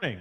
morning.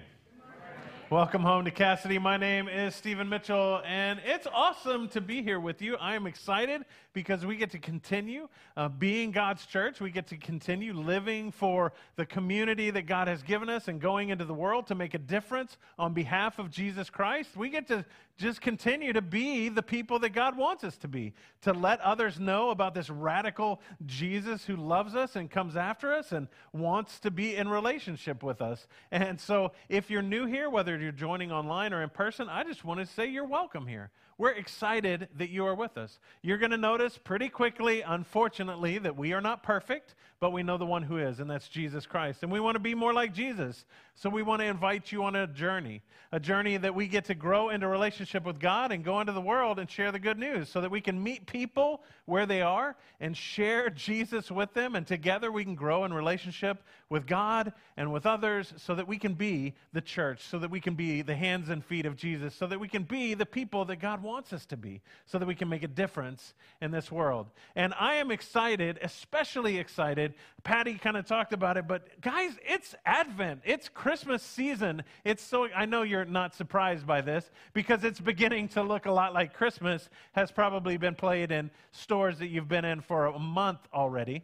Welcome home to Cassidy. My name is Stephen Mitchell, and it's awesome to be here with you. I am excited because we get to continue uh, being God's church. We get to continue living for the community that God has given us and going into the world to make a difference on behalf of Jesus Christ. We get to just continue to be the people that God wants us to be, to let others know about this radical Jesus who loves us and comes after us and wants to be in relationship with us. And so, if you're new here, whether you're joining online or in person, I just want to say you're welcome here. We're excited that you are with us. You're going to notice pretty quickly, unfortunately, that we are not perfect, but we know the one who is, and that's Jesus Christ. And we want to be more like Jesus. So we want to invite you on a journey, a journey that we get to grow into relationship with God and go into the world and share the good news so that we can meet people where they are and share Jesus with them. And together we can grow in relationship with God and with others so that we can be the church, so that we can be the hands and feet of Jesus, so that we can be the people that God wants us to be, so that we can make a difference in this world. And I am excited, especially excited. Patty kind of talked about it, but guys, it's Advent, it's Christmas season. It's so, I know you're not surprised by this because it's beginning to look a lot like Christmas has probably been played in stores that you've been in for a month already.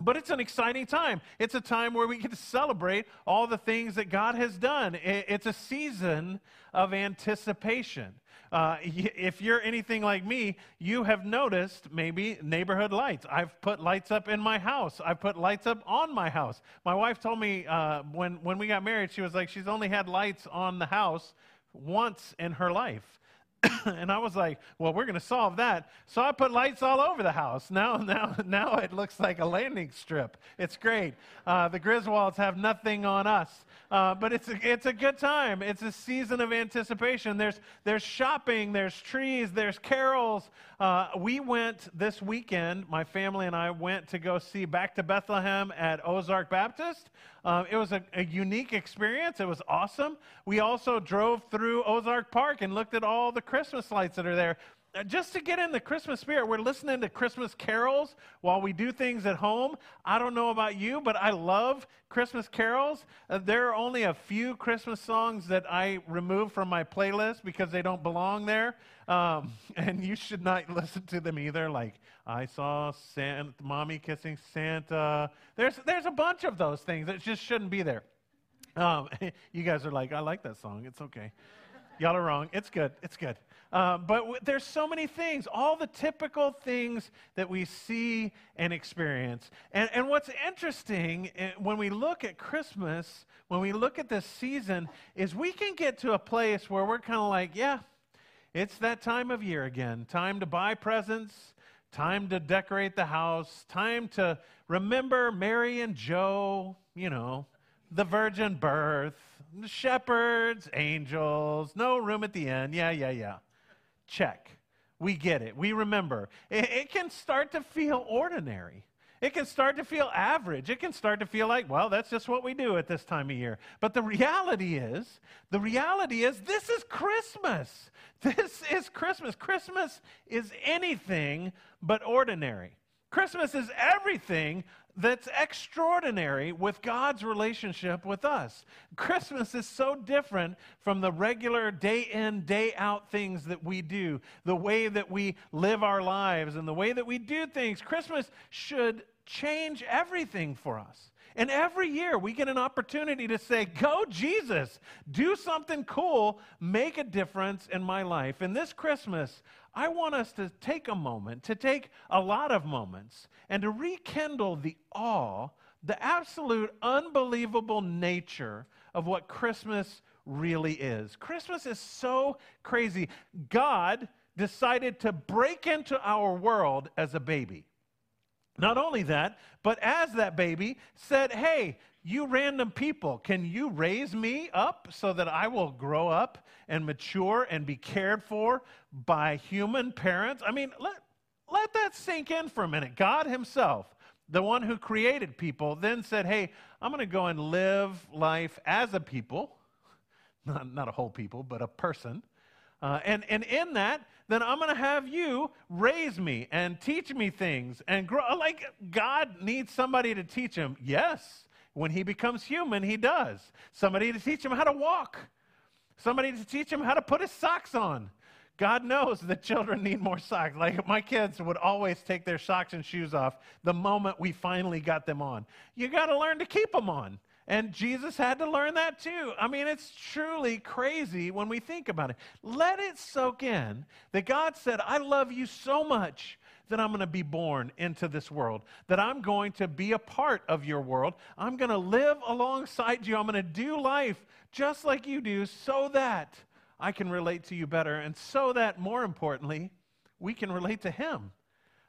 But it's an exciting time. It's a time where we get to celebrate all the things that God has done. It's a season of anticipation. Uh, if you're anything like me, you have noticed maybe neighborhood lights. I've put lights up in my house. I've put lights up on my house. My wife told me uh, when, when we got married, she was like, she's only had lights on the house once in her life. and I was like, well, we're going to solve that. So I put lights all over the house. Now, now, now it looks like a landing strip. It's great. Uh, the Griswolds have nothing on us. Uh, but it's a, it's a good time. It's a season of anticipation. There's, there's shopping, there's trees, there's carols. Uh, we went this weekend, my family and I went to go see Back to Bethlehem at Ozark Baptist. Uh, it was a, a, unique experience. It was awesome. We also drove through Ozark Park and looked at all the Christmas lights that are there. Uh, just to get in the Christmas spirit, we're listening to Christmas carols while we do things at home. I don't know about you, but I love Christmas carols. Uh, there are only a few Christmas songs that I remove from my playlist because they don't belong there. Um, and you should not listen to them either. Like, I saw Santa, mommy kissing Santa. There's, there's a bunch of those things that just shouldn't be there. Um, you guys are like, I like that song. It's okay. Y'all are wrong. It's good. It's good. Uh, but w- there's so many things, all the typical things that we see and experience. And, and what's interesting eh, when we look at Christmas, when we look at this season, is we can get to a place where we're kind of like, yeah, it's that time of year again. Time to buy presents, time to decorate the house, time to remember Mary and Joe, you know, the virgin birth, shepherds, angels, no room at the end. Yeah, yeah, yeah. Check. We get it. We remember. It, it, can start to feel ordinary. It can start to feel average. It can start to feel like, well, that's just what we do at this time of year. But the reality is, the reality is, this is Christmas. This is Christmas. Christmas is anything but ordinary. Christmas is everything that's extraordinary with God's relationship with us. Christmas is so different from the regular day in, day out things that we do, the way that we live our lives, and the way that we do things. Christmas should change everything for us. And every year we get an opportunity to say, Go, Jesus, do something cool, make a difference in my life. And this Christmas, I want us to take a moment, to take a lot of moments, and to rekindle the awe, the absolute unbelievable nature of what Christmas really is. Christmas is so crazy. God decided to break into our world as a baby. Not only that, but as that baby said, Hey, you random people, can you raise me up so that I will grow up and mature and be cared for by human parents? I mean, let, let that sink in for a minute. God Himself, the one who created people, then said, Hey, I'm going to go and live life as a people, not, not a whole people, but a person. Uh, and, and in that, then I'm going to have you raise me and teach me things and grow. Like God needs somebody to teach him. Yes, When he becomes human, he does. Somebody to teach him how to walk, somebody to teach him how to put his socks on. God knows that children need more socks. Like my kids would always take their socks and shoes off the moment we finally got them on. You got to learn to keep them on. And Jesus had to learn that too. I mean, it's truly crazy when we think about it. Let it soak in that God said, I love you so much that I'm going to be born into this world, that I'm going to be a part of your world. I'm going to live alongside you. I'm going to do life just like you do so that I can relate to you better and so that, more importantly, we can relate to Him.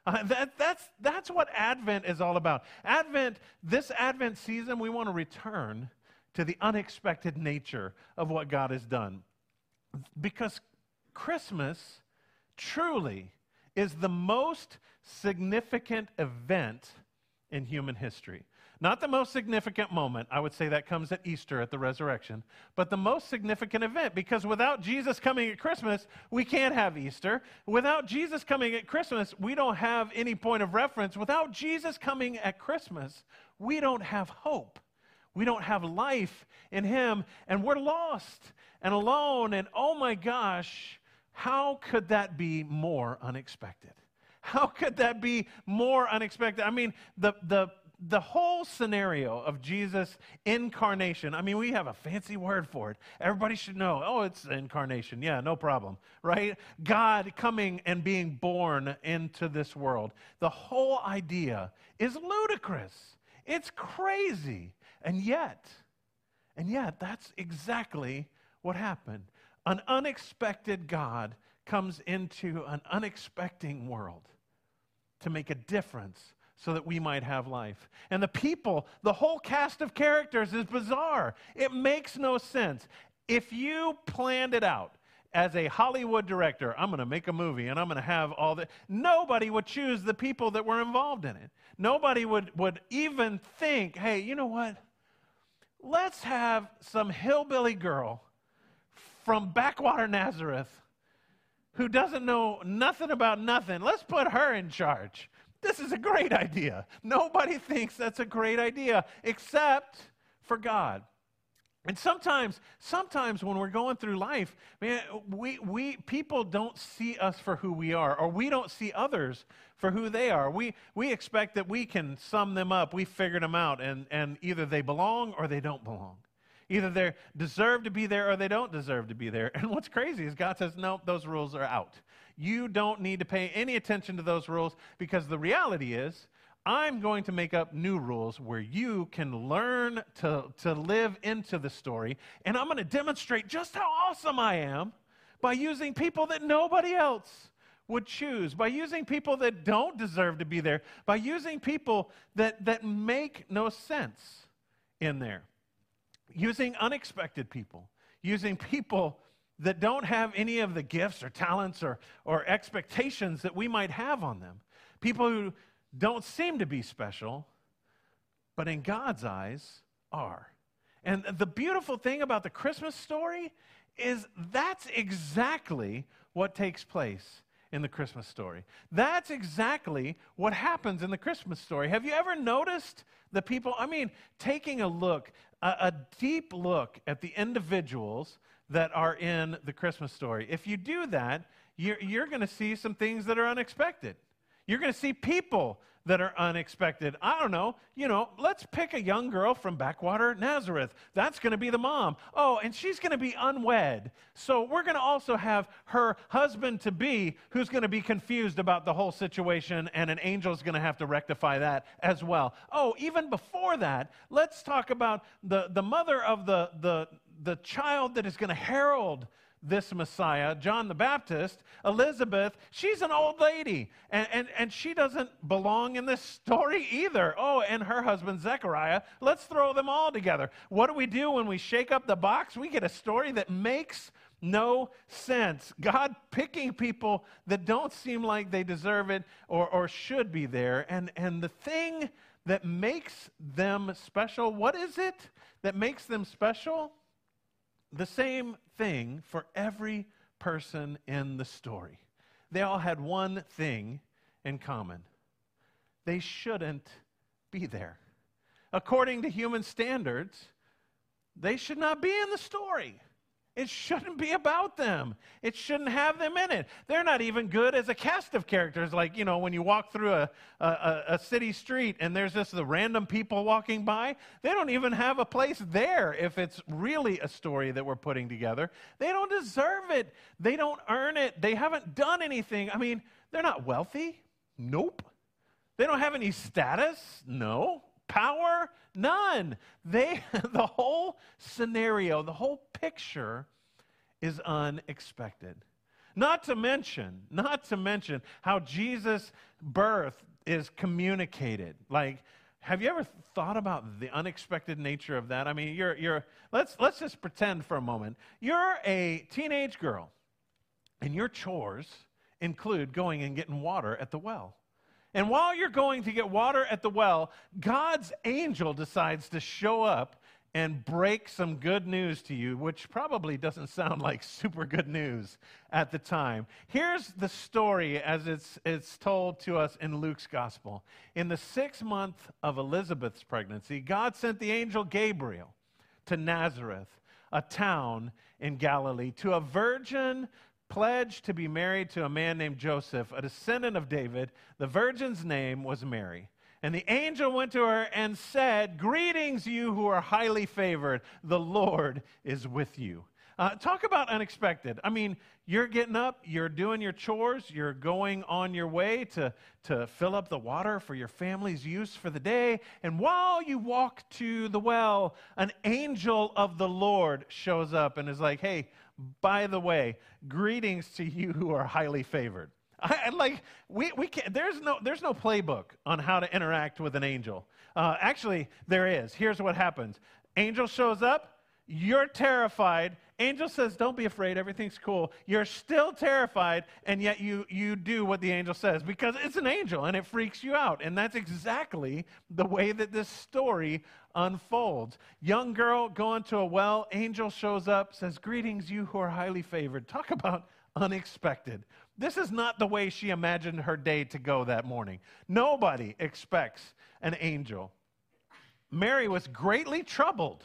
Uh, that, that's, that's what Advent is all about. Advent, this Advent season, we want to return to the unexpected nature of what God has done. Because Christmas truly is the most significant event in human history. Not the most significant moment. I would say that comes at Easter at the resurrection, but the most significant event because without Jesus coming at Christmas, we can't have Easter. Without Jesus coming at Christmas, we don't have any point of reference. Without Jesus coming at Christmas, we don't have hope. We don't have life in Him, and we're lost and alone. And oh my gosh, how could that be more unexpected? How could that be more unexpected? I mean, the, the, the whole scenario of Jesus' incarnation, I mean, we have a fancy word for it. Everybody should know, oh, it's incarnation. Yeah, no problem, right? God coming and being born into this world. The whole idea is ludicrous. It's crazy. And yet, and yet, that's exactly what happened. An unexpected God comes into an unexpected world to make a difference so that we might have life. And the people, the whole cast of characters is bizarre. It makes no sense. If you planned it out, as a Hollywood director, I'm going to make a movie and I'm going to have all the. Nobody would choose the people that were involved in it. Nobody would, would even think, hey, you know what? Let's have some hillbilly girl from backwater Nazareth who doesn't know nothing about nothing. Let's put her in charge. This is a great idea. Nobody thinks that's a great idea except for God. And sometimes, sometimes when we're going through life, man, we, we people don't see us for who we are, or we don't see others for who they are. We, we expect that we can sum them up, we figured them out, and, and either they belong or they don't belong. Either they deserve to be there or they don't deserve to be there. And what's crazy is God says, no, those rules are out. You don't need to pay any attention to those rules because the reality is, I'm going to make up new rules where you can learn to, to live into the story. And I'm going to demonstrate just how awesome I am by using people that nobody else would choose, by using people that don't deserve to be there, by using people that, that make no sense in there, using unexpected people, using people that don't have any of the gifts or talents or, or expectations that we might have on them. People who don't seem to be special, but in God's eyes are. And the beautiful thing about the Christmas story is that's exactly what takes place in the Christmas story. That's exactly what happens in the Christmas story. Have you ever noticed the people? I mean, taking a look, a, a deep look at the individuals that are in the Christmas story. If you do that, you're, you're going to see some things that are unexpected. You're going to see people that are unexpected. I don't know, you know, let's pick a young girl from Backwater, Nazareth. That's going to be the mom. Oh, and she's going to be unwed. So we're going to also have her husband to be who's going to be confused about the whole situation, and an angel's going to have to rectify that as well. Oh, even before that, let's talk about the, the mother of the, the, the child that is going to herald this Messiah, John the Baptist, Elizabeth, she's an old lady, and, and, and she doesn't belong in this story either. Oh, and her husband, Zechariah. Let's throw them all together. What do we do when we shake up the box? We get a story that makes no sense. God picking people that don't seem like they deserve it or, or should be there. And, and the thing that makes them special, what is it that makes them special? the same thing for every person in the story. They all had one thing in common they shouldn't be there. according to human standards, they should not be in the story. It shouldn't be about them. It shouldn't have them in it. They're not even good as a cast of characters. Like, you know, when you walk through a, a, a, city street and there's just the random people walking by, they don't even have a place there if it's really a story that we're putting together. They don't deserve it. They don't earn it. They haven't done anything. I mean, they're not wealthy. Nope. They don't have any status. No. Power? None. They, the whole scenario, the whole picture is unexpected. Not to mention, not to mention how Jesus' birth is communicated. Like, have you ever thought about the unexpected nature of that? I mean, you're, you're, let's, let's just pretend for a moment. You're a teenage girl, and your chores include going and getting water at the well. And while you're going to get water at the well, God's angel decides to show up and break some good news to you, which probably doesn't sound like super good news at the time. Here's the story as it's, it's told to us in Luke's gospel. In the sixth month of Elizabeth's pregnancy, God sent the angel Gabriel to Nazareth, a town in Galilee, to a virgin pledged to be married to a man named Joseph, a descendant of David. The virgin's name was Mary. And the angel went to her and said, Greetings, you who are highly favored. The Lord is with you. Uh, talk about unexpected. I mean, you're getting up, you're doing your chores, you're going on your way to, to fill up the water for your family's use for the day. And while you walk to the well, an angel of the Lord shows up and is like, Hey, by the way, greetings to you who are highly favored. I, like we, we can't, there's no there's no playbook on how to interact with an angel. Uh, actually, there is. Here's what happens: angel shows up, you're terrified. Angel says, "Don't be afraid. Everything's cool." You're still terrified, and yet you you do what the angel says because it's an angel and it freaks you out. And that's exactly the way that this story unfolds. Young girl going to a well, angel shows up, says, "Greetings, you who are highly favored." Talk about unexpected. This is not the way she imagined her day to go that morning. Nobody expects an angel. Mary was greatly troubled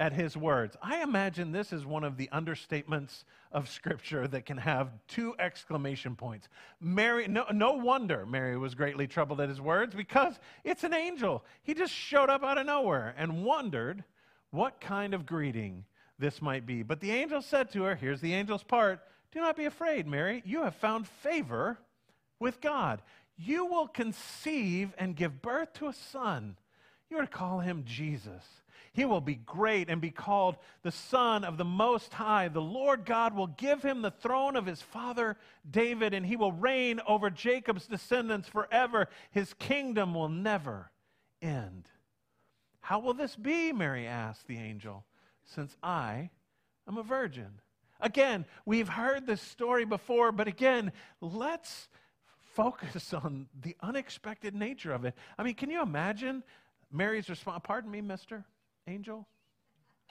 at his words. I imagine this is one of the understatements of Scripture that can have two exclamation points. Mary, no, no wonder Mary was greatly troubled at his words because it's an angel. He just showed up out of nowhere and wondered what kind of greeting this might be. But the angel said to her, here's the angel's part do not be afraid, Mary. You have found favor with God. You will conceive and give birth to a son. You are to call him Jesus. He will be great and be called the Son of the Most High. The Lord God will give him the throne of his father David, and he will reign over Jacob's descendants forever. His kingdom will never end. How will this be? Mary asked the angel, since I am a virgin. Again, we've heard this story before, but again, let's focus on the unexpected nature of it. I mean, can you imagine Mary's response? Pardon me, Mr. Angel,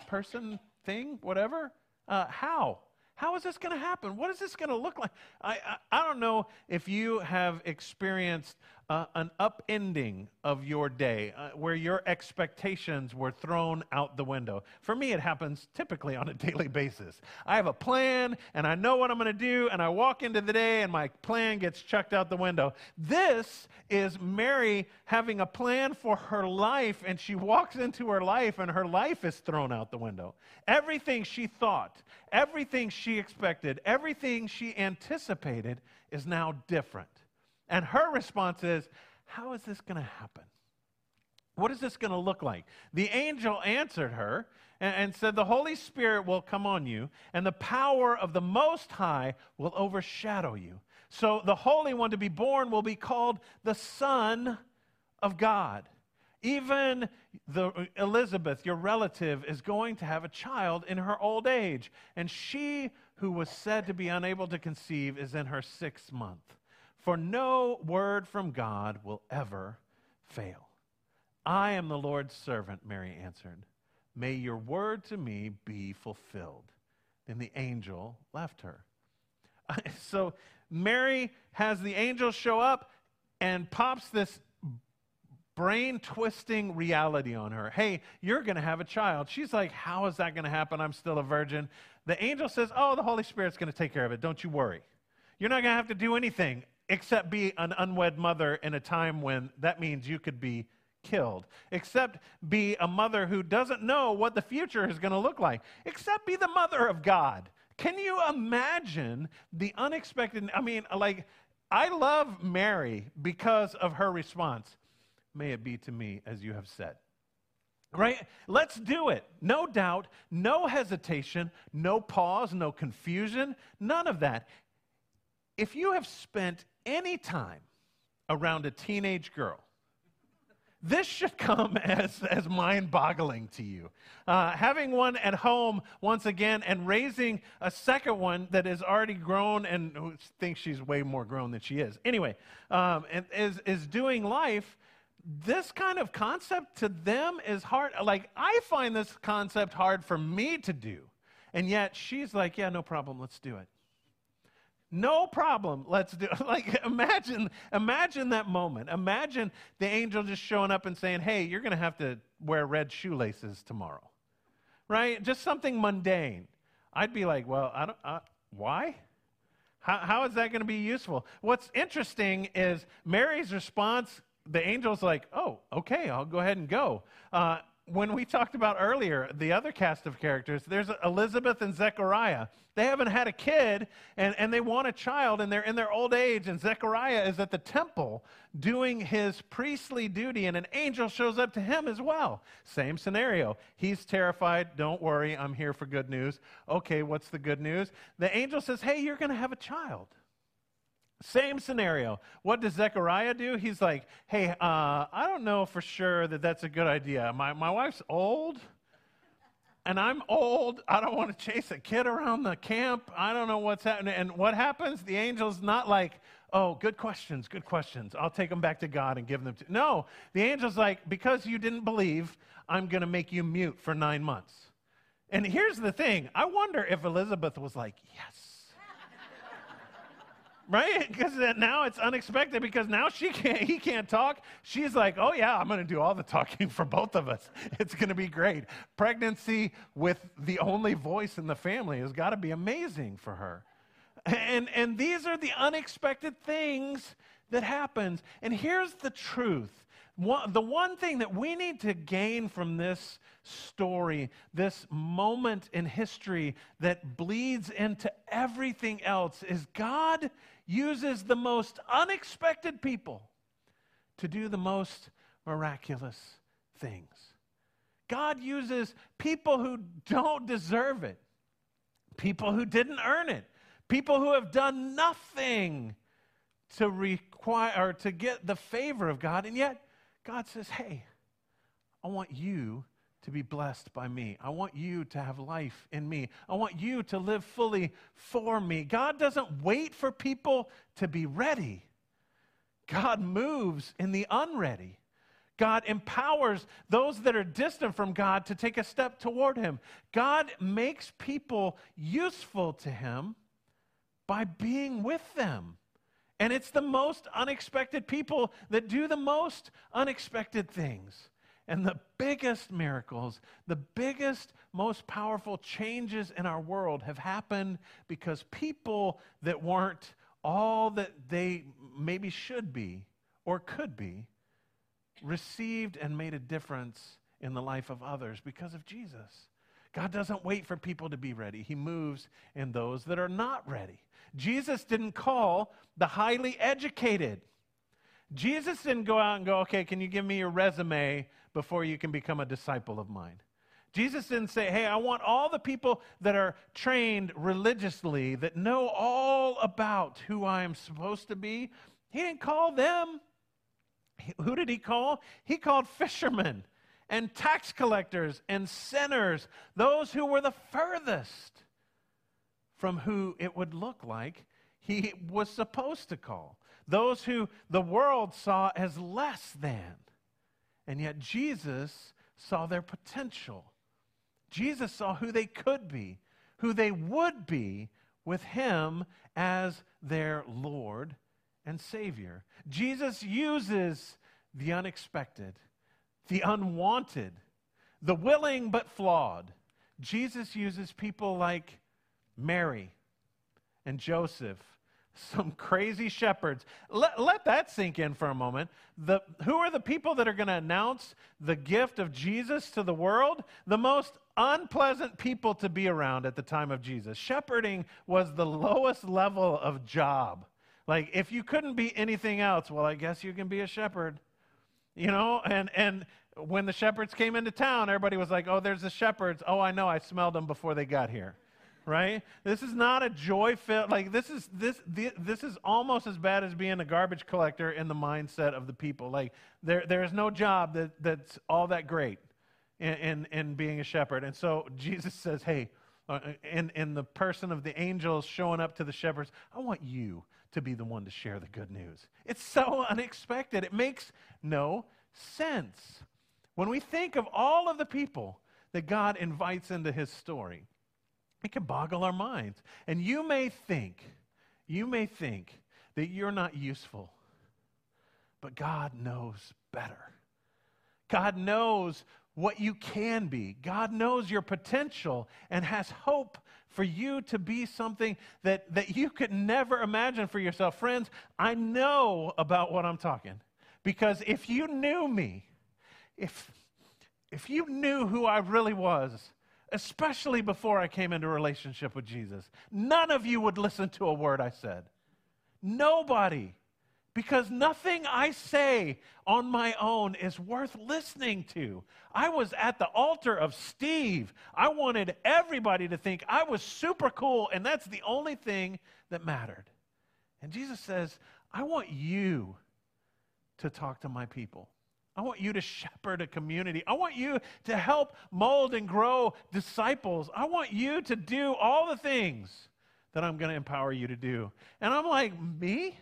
person, thing, whatever? Uh, how? How is this going to happen? What is this going to look like? I, I, I, don't know if you have experienced uh, an upending of your day uh, where your expectations were thrown out the window. For me, it happens typically on a daily basis. I have a plan and I know what I'm going to do, and I walk into the day and my plan gets chucked out the window. This is Mary having a plan for her life, and she walks into her life, and her life is thrown out the window. Everything she thought, everything she expected, everything she anticipated is now different. And her response is, How is this going to happen? What is this going to look like? The angel answered her and, and, said, The Holy Spirit will come on you, and the power of the Most High will overshadow you. So the Holy One to be born will be called the Son of God. Even the, Elizabeth, your relative, is going to have a child in her old age, and she who was said to be unable to conceive is in her sixth month. For no word from God will ever fail. I am the Lord's servant, Mary answered. May your word to me be fulfilled. Then the angel left her. So Mary has the angel show up and pops this brain twisting reality on her. Hey, you're going to have a child. She's like, How is that going to happen? I'm still a virgin. The angel says, Oh, the Holy Spirit's going to take care of it. Don't you worry. You're not going to have to do anything except be an unwed mother in a time when that means you could be killed, except be a mother who doesn't know what the future is going to look like, except be the mother of God. Can you imagine the unexpected? I mean, like, I love Mary because of her response. May it be to me as you have said. Right? Let's do it. No doubt, no hesitation, no pause, no confusion, none of that. If you have spent any time around a teenage girl, this should come as, as mind boggling to you. Uh, having one at home once again and raising a second one that is already grown and thinks she's way more grown than she is. Anyway, um, and is, is doing life. This kind of concept to them is hard. Like, I find this concept hard for me to do. And yet she's like, yeah, no problem, let's do it. No problem. Let's do it. Like imagine imagine that moment. Imagine the angel just showing up and saying, "Hey, you're going to have to wear red shoelaces tomorrow." Right? Just something mundane. I'd be like, "Well, I don't uh, why? How, how is that going to be useful?" What's interesting is Mary's response the angel's like, "Oh, okay, I'll go ahead and go." Uh, when we talked about earlier, the other cast of characters, there's Elizabeth and Zechariah. They haven't had a kid and, and they want a child and they're in their old age. And Zechariah is at the temple doing his priestly duty and an angel shows up to him as well. Same scenario. He's terrified. Don't worry, I'm here for good news. Okay, what's the good news? The angel says, Hey, you're going to have a child. Same scenario. What does Zechariah do? He's like, hey, uh, I don't know for sure that that's a good idea. My, my wife's old, and I'm old. I don't want to chase a kid around the camp. I don't know what's happening. And what happens? The angel's not like, oh, good questions, good questions. I'll take them back to God and give them to. No, the angel's like, because you didn't believe, I'm going to make you mute for nine months. And here's the thing I wonder if Elizabeth was like, yes right? Because now it's unexpected because now she can't, he can't talk. She's like, oh yeah, I'm going to do all the talking for both of us. It's going to be great. Pregnancy with the only voice in the family has got to be amazing for her. And, and these are the unexpected things that happens. And here's the truth. One, the one thing that we need to gain from this story, this moment in history that bleeds into everything else, is God uses the most unexpected people to do the most miraculous things. God uses people who don't deserve it, people who didn't earn it, people who have done nothing to require or to get the favor of God, and yet God says, "Hey, I want you to be blessed by me. I want you to have life in me. I want you to live fully for me. God doesn't wait for people to be ready, God moves in the unready. God empowers those that are distant from God to take a step toward Him. God makes people useful to Him by being with them. And it's the most unexpected people that do the most unexpected things. And the biggest miracles, the biggest, most powerful changes in our world have happened because people that weren't all that they maybe should be or could be received and made a difference in the life of others because of Jesus. God doesn't wait for people to be ready, He moves in those that are not ready. Jesus didn't call the highly educated. Jesus didn't go out and go, okay, can you give me your resume before you can become a disciple of mine? Jesus didn't say, hey, I want all the people that are trained religiously, that know all about who I am supposed to be. He didn't call them. Who did he call? He called fishermen and tax collectors and sinners, those who were the furthest from who it would look like he was supposed to call those who the world saw as less than. And yet Jesus saw their potential. Jesus saw who they could be, who they would be with him as their Lord and Savior. Jesus uses the unexpected, the unwanted, the willing but flawed. Jesus uses people like Mary and Joseph, some crazy shepherds. Let, let that sink in for a moment. The, who are the people that are going to announce the gift of Jesus to the world? The most unpleasant people to be around at the time of Jesus. Shepherding was the lowest level of job. Like, if you couldn't be anything else, well, I guess you can be a shepherd. You know, and, and when the shepherds came into town, everybody was like, oh, there's the shepherds. Oh, I know, I smelled them before they got here. Right? This is not a joy filled, like, this is, this, this is almost as bad as being a garbage collector in the mindset of the people. Like, there, there is no job that, that's all that great in, in, in being a shepherd. And so Jesus says, hey, uh, in, in the person of the angels showing up to the shepherds, I want you to be the one to share the good news. It's so unexpected. It makes no sense. When we think of all of the people that God invites into his story, it can boggle our minds. And you may think, you may think that you're not useful, but God knows better. God knows what you can be. God knows your potential and has hope for you to be something that, that you could never imagine for yourself. Friends, I know about what I'm talking because if you knew me, if, if you knew who I really was, especially before I came into relationship with Jesus, none of you would listen to a word I said. Nobody. Because nothing I say on my own is worth listening to. I was at the altar of Steve. I wanted everybody to think I was super cool, and that's the only thing that mattered. And Jesus says, I want you to talk to my people. I want you to shepherd a community. I want you to help mold and grow disciples. I want you to do all the things that I'm going to empower you to do. And I'm like, me?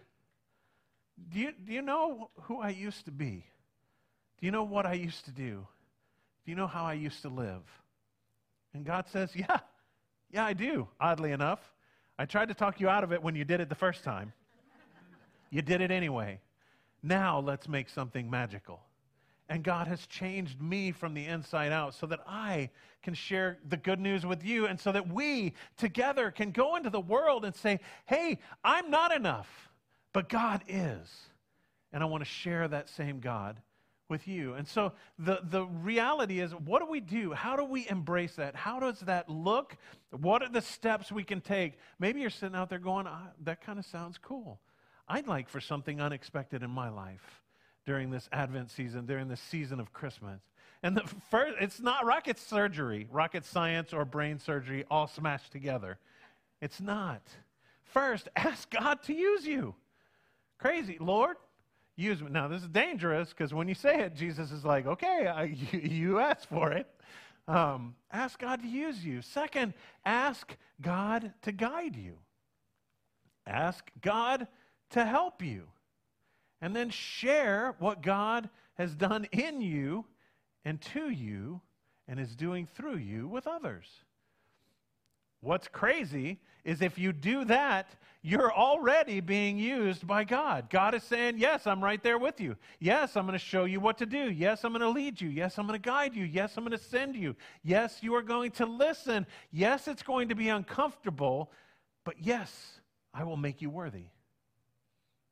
Do you, do you know who I used to be? Do you know what I used to do? Do you know how I used to live? And God says, Yeah, yeah, I do, oddly enough. I tried to talk you out of it when you did it the first time. you did it anyway. Now let's make something magical. And God has changed me from the inside out so that I can share the good news with you and so that we together can go into the world and say, hey, I'm not enough, but God is. And I want to share that same God with you. And so the, the reality is, what do we do? How do we embrace that? How does that look? What are the steps we can take? Maybe you're sitting out there going, ah, that kind of sounds cool. I'd like for something unexpected in my life during this Advent season, during this season of Christmas. And the first, it's not rocket surgery, rocket science, or brain surgery all smashed together. It's not. First, ask God to use you. Crazy. Lord, use me. Now, this is dangerous because when you say it, Jesus is like, okay, I, you, you asked for it. Um, ask God to use you. Second, ask God to guide you. Ask God to help you and then share what God has done in you and to you and is doing through you with others. What's crazy is if you do that, you're already being used by God. God is saying, Yes, I'm right there with you. Yes, I'm going to show you what to do. Yes, I'm going to lead you. Yes, I'm going to guide you. Yes, I'm going to send you. Yes, you are going to listen. Yes, it's going to be uncomfortable, but yes, I will make you worthy.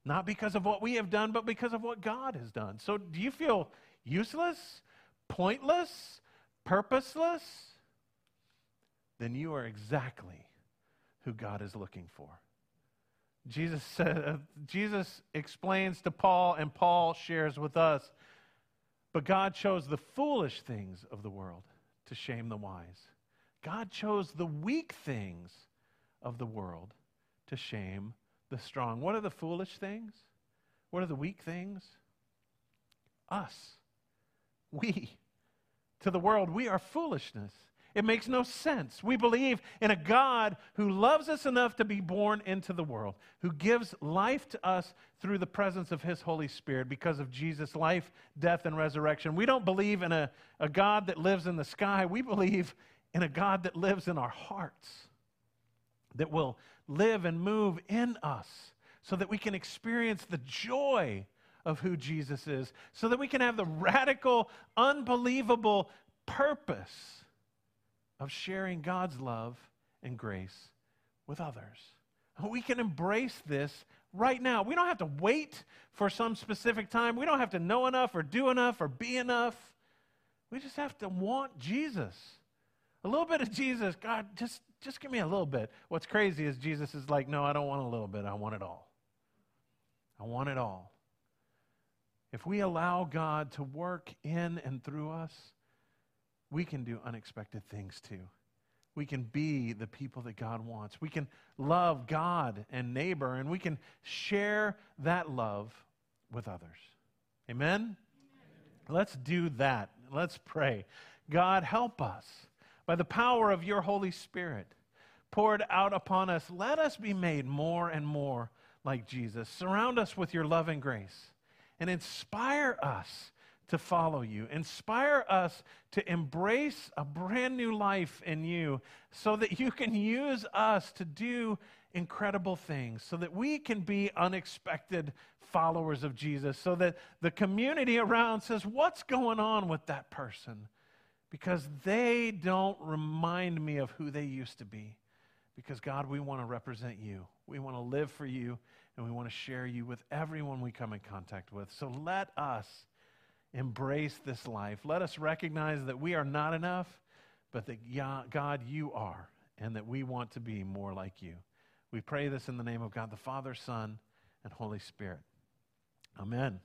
Not because of what we have done, but because of what God has done. So do you feel useless, pointless, purposeless? Then you are exactly who God is looking for. Jesus, said, uh, Jesus explains to Paul, and Paul shares with us. But God chose the foolish things of the world to shame the wise. God chose the weak things of the world to shame the strong. What are the foolish things? What are the weak things? Us. We. To the world, we are foolishness. It makes no sense. We believe in a God who loves us enough to be born into the world, who gives life to us through the presence of His Holy Spirit because of Jesus' life, death, and resurrection. We don't believe in a, a God that lives in the sky. We believe in a God that lives in our hearts, that will live and move in us so that we can experience the joy of who Jesus is so that we can have the radical, unbelievable purpose of sharing God's love and grace with others. We can embrace this right now. We don't have to wait for some specific time. We don't have to know enough or do enough or be enough. We just have to want Jesus. A little bit of Jesus. God, just, just give me a little bit. What's crazy is Jesus is like, no, I don't want a little bit. I want it all. I want it all. If we allow God to work in and through us, we can do unexpected things too. We can be the people that God wants. We can love God and neighbor, and we can share that love with others. Amen? Amen? Let's do that. Let's pray. God, help us by the power of your Holy Spirit poured out upon us. Let us be made more and more like Jesus. Surround us with your love and grace and inspire us to follow you. Inspire us to embrace a brand new life in you so that you can use us to do incredible things, so that we can be unexpected followers of Jesus, so that the community around says, What's going on with that person? Because they don't remind me of who they used to be. Because, God, we want to represent you. We want to live for you, and we want to share you with everyone we come in contact with. So let us embrace this life. Let us recognize that we are not enough, but that God, you are, and that we want to be more like you. We pray this in the name of God the Father, Son, and Holy Spirit. Amen.